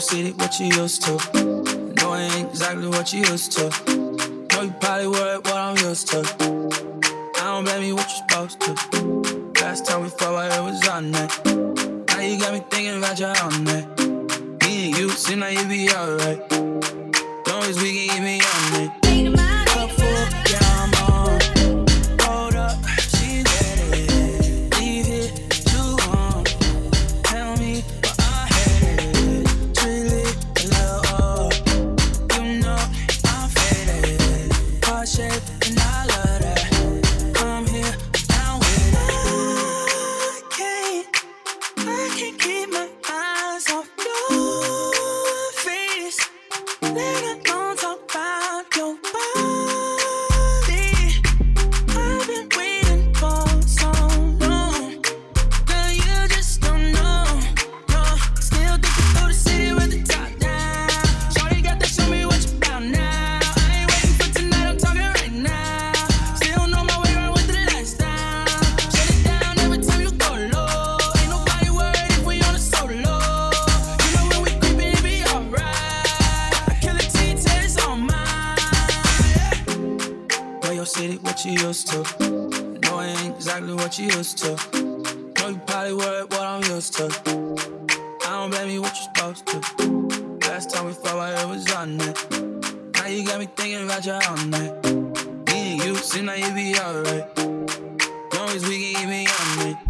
associated what you used to. No, it ain't exactly what you used to. Know you probably were what I'm used to. I don't blame you what you're supposed to. Last time we fought, it was on that. Now you got me thinking about your own that. Me and you seem like you be alright. Long as we can get me on it. thinking about you all night. Me and you seem like it'd be alright. Long as we can keep it on it.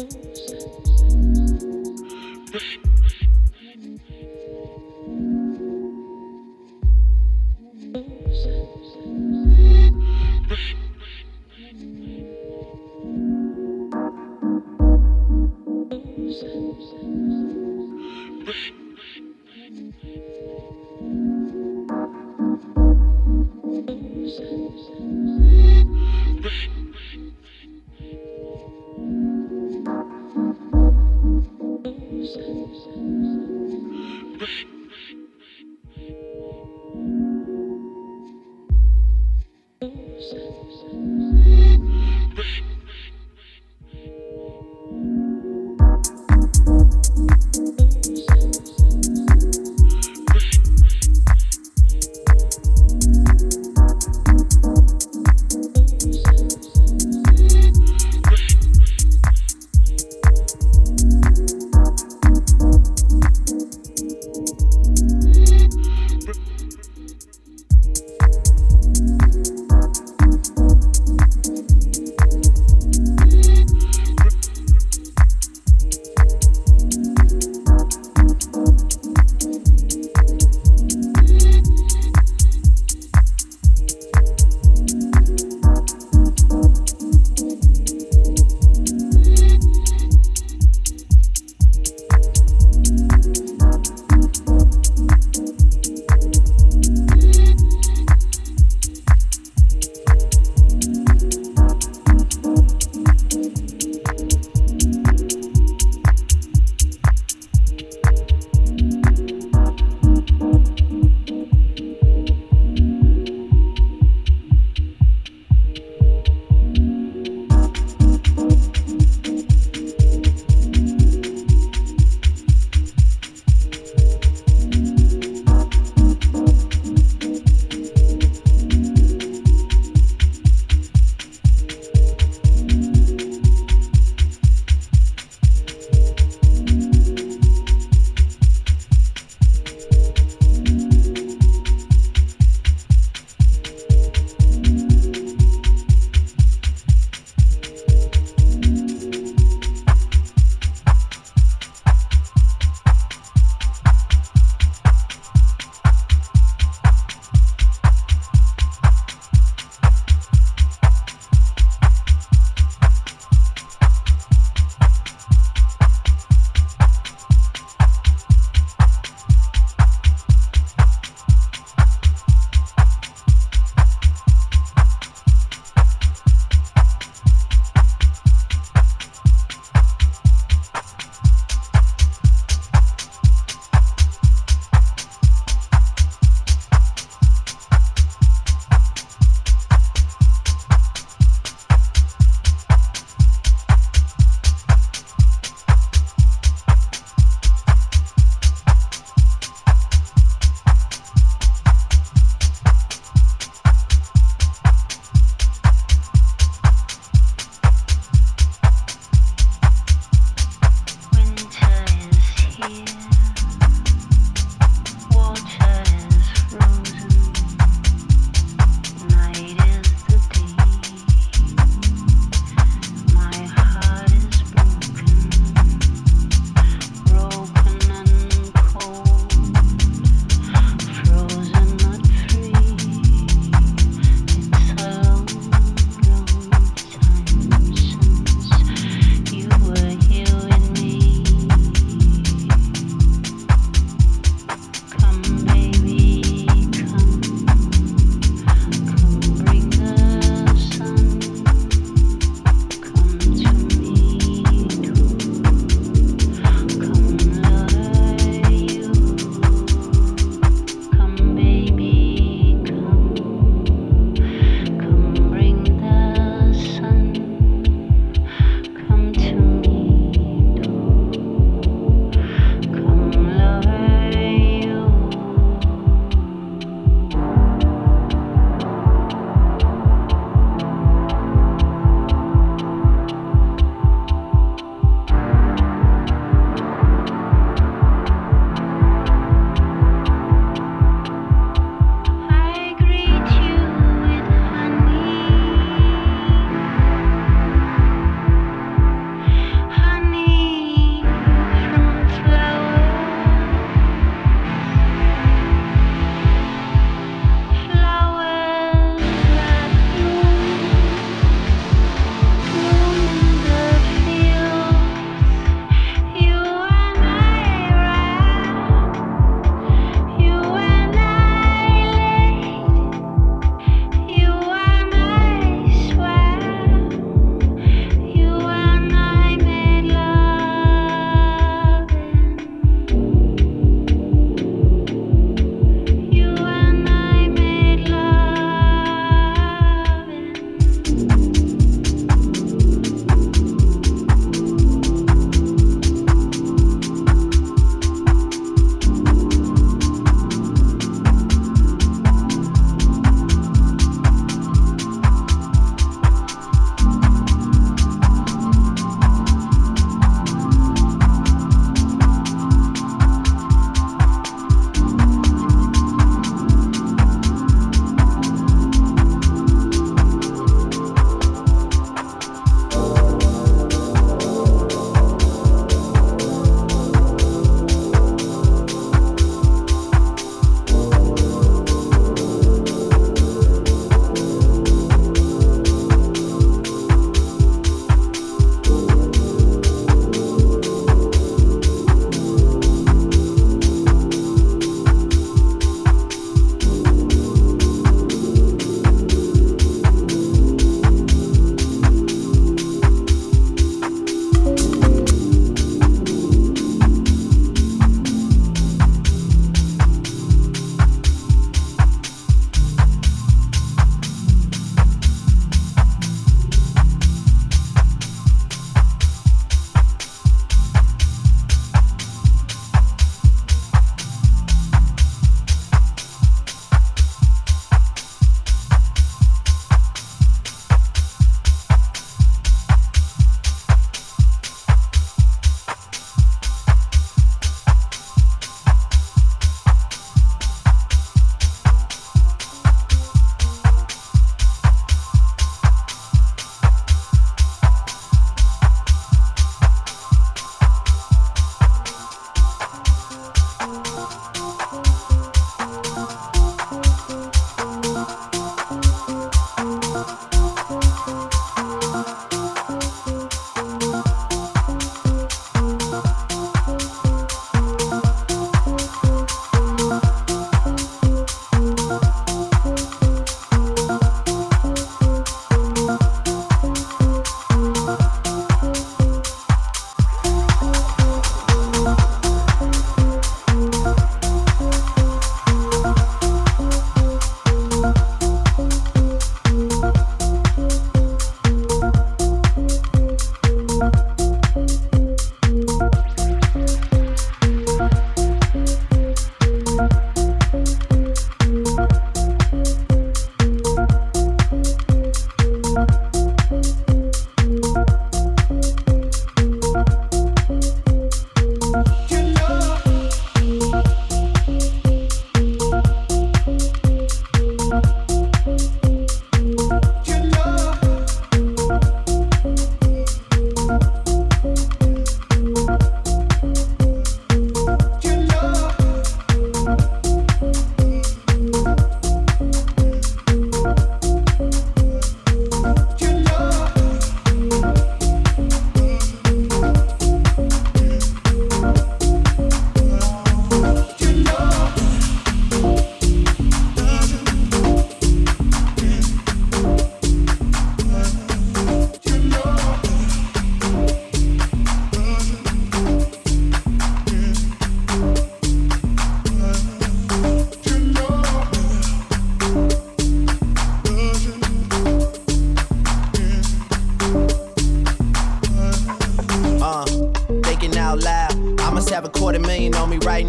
Thank you.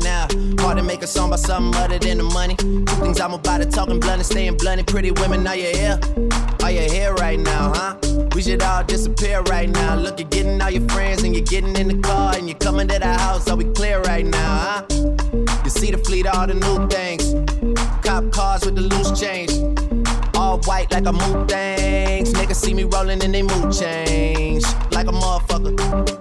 Now. Hard to make a song about something other than the money. Things I'm about to talking blunt and staying blunt. Pretty women, are you here? Are you here right now, huh? We should all disappear right now. Look, you're getting all your friends and you're getting in the car and you're coming to the house. Are we clear right now, huh? You see the fleet, all the new things. Cop cars with the loose change. All white like a mood things. Niggas see me rolling and they mood change. Like a motherfucker.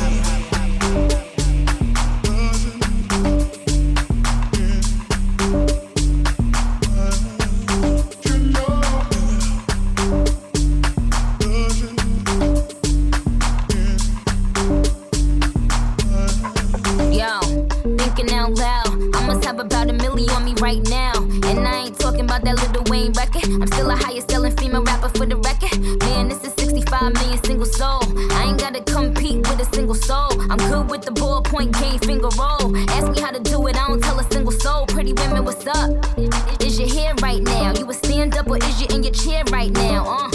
Ballpoint game finger roll. Ask me how to do it, I don't tell a single soul. Pretty women, what's up? Is your hair right now? You a stand up or is you in your chair right now? Uh.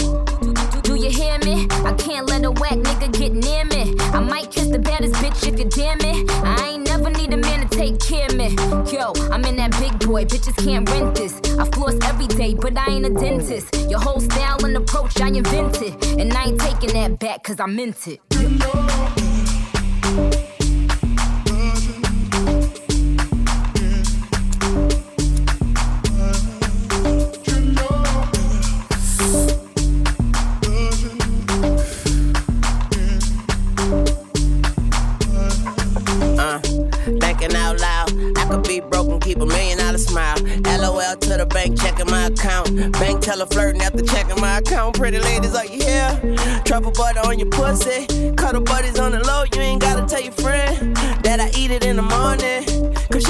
Do you hear me? I can't let a whack nigga get near me. I might kiss the baddest bitch if you damn it. I ain't never need a man to take care of me. Yo, I'm in that big boy, bitches can't rent this. I floss every day, but I ain't a dentist. Your whole style and approach I invented. And I ain't taking that back cause I meant it. Bank, checking my account. Bank teller flirting after checking my account. Pretty ladies, are you here? Truffle butter on your pussy. Cuddle buddies on the low, you ain't gotta tell your friend that I eat it in the morning.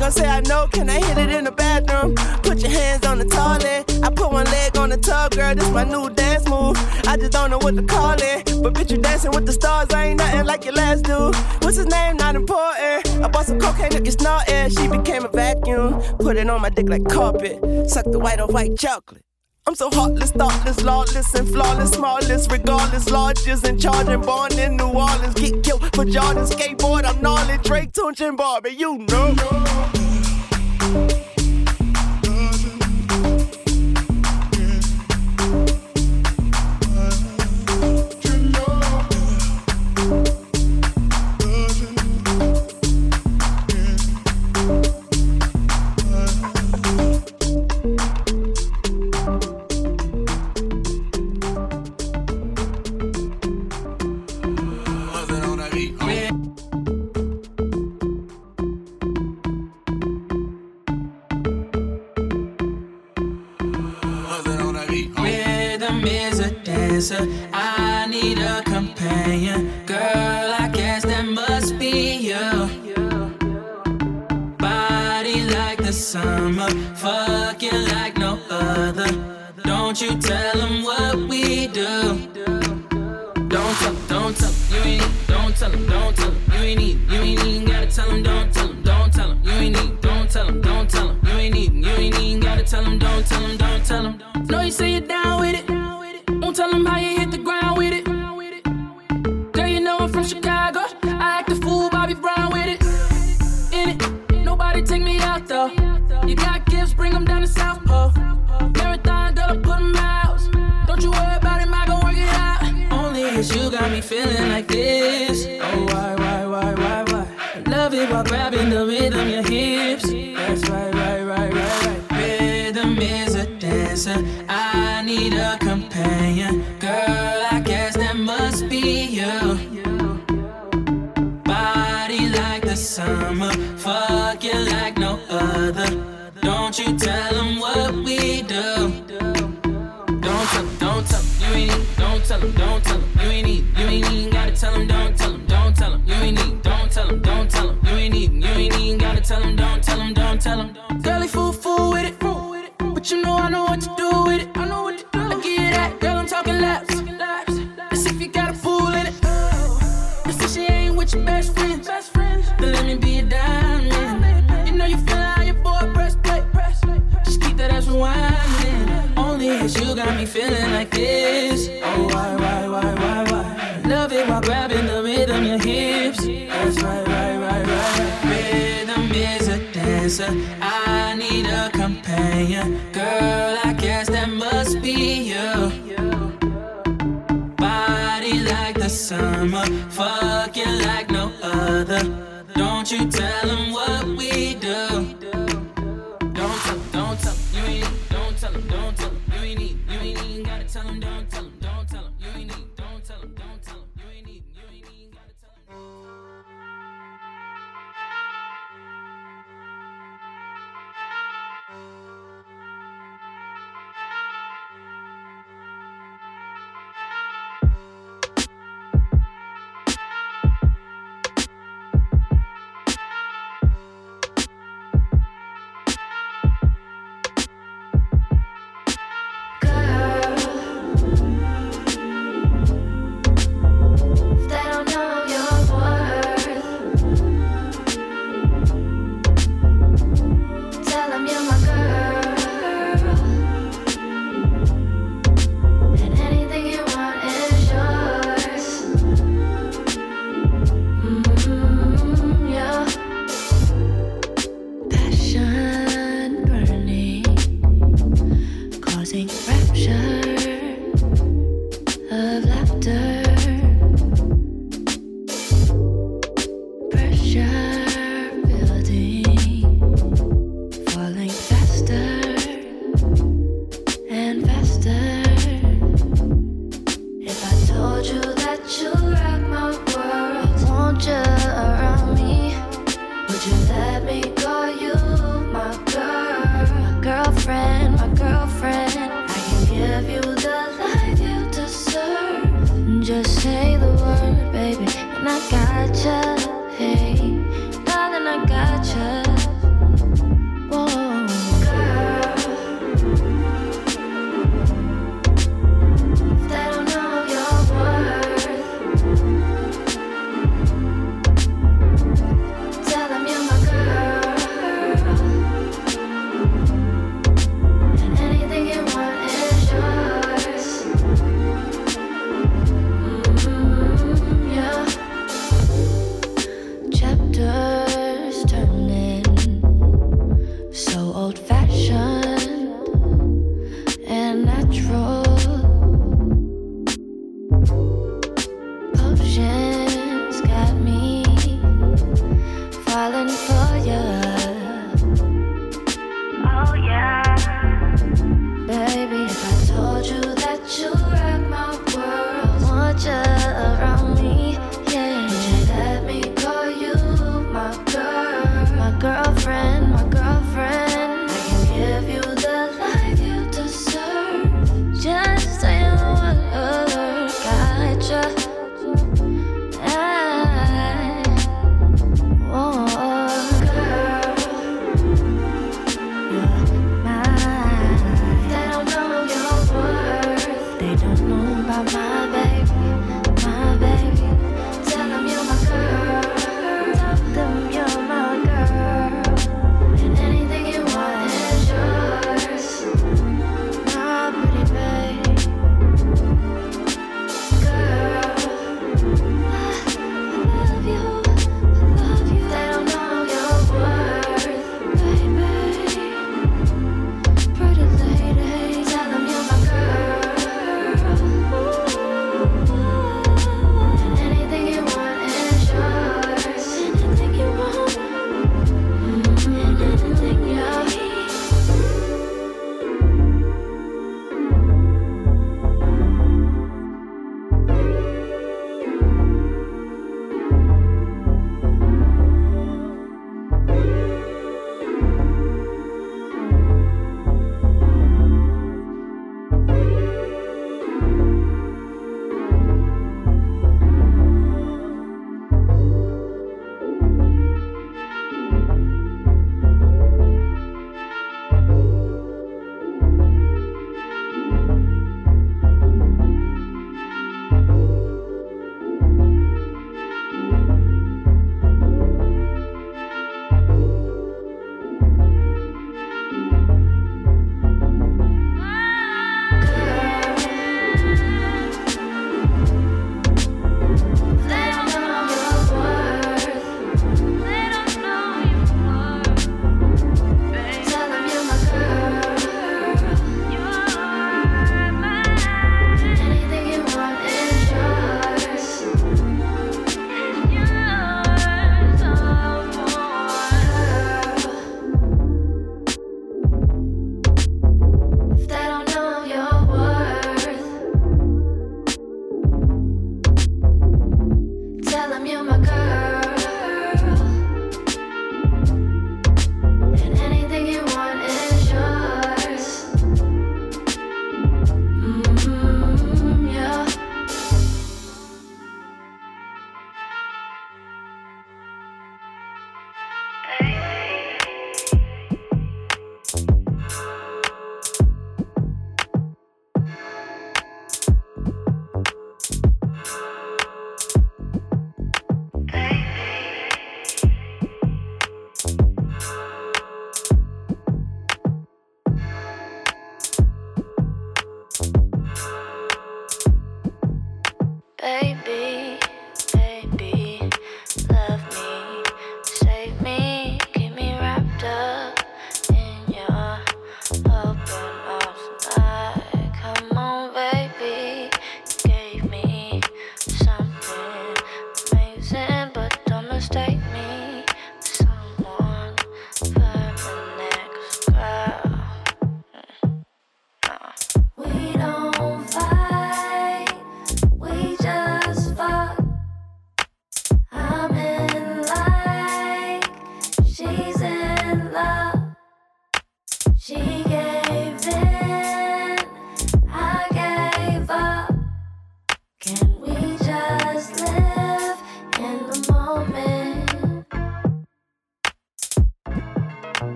Gon' say, I know, can I hit it in the bathroom? Put your hands on the toilet. I put one leg on the tub, girl, this my new dance move. I just don't know what to call it. But bitch, you dancing with the stars, I ain't nothing like your last dude. What's his name? Not important. I bought some cocaine, look, it's not air. She became a vacuum. Put it on my dick like carpet. Suck the white off white chocolate. I'm so heartless, thoughtless, lawless, and flawless, smallest, regardless, largest, and charging, born in New Orleans. Get killed for Jordan skateboard. I'm gnarly, Drake, Tunechi, and Barbie, you know. Dancer. You ain't need, you ain't even gotta tell 'em, don't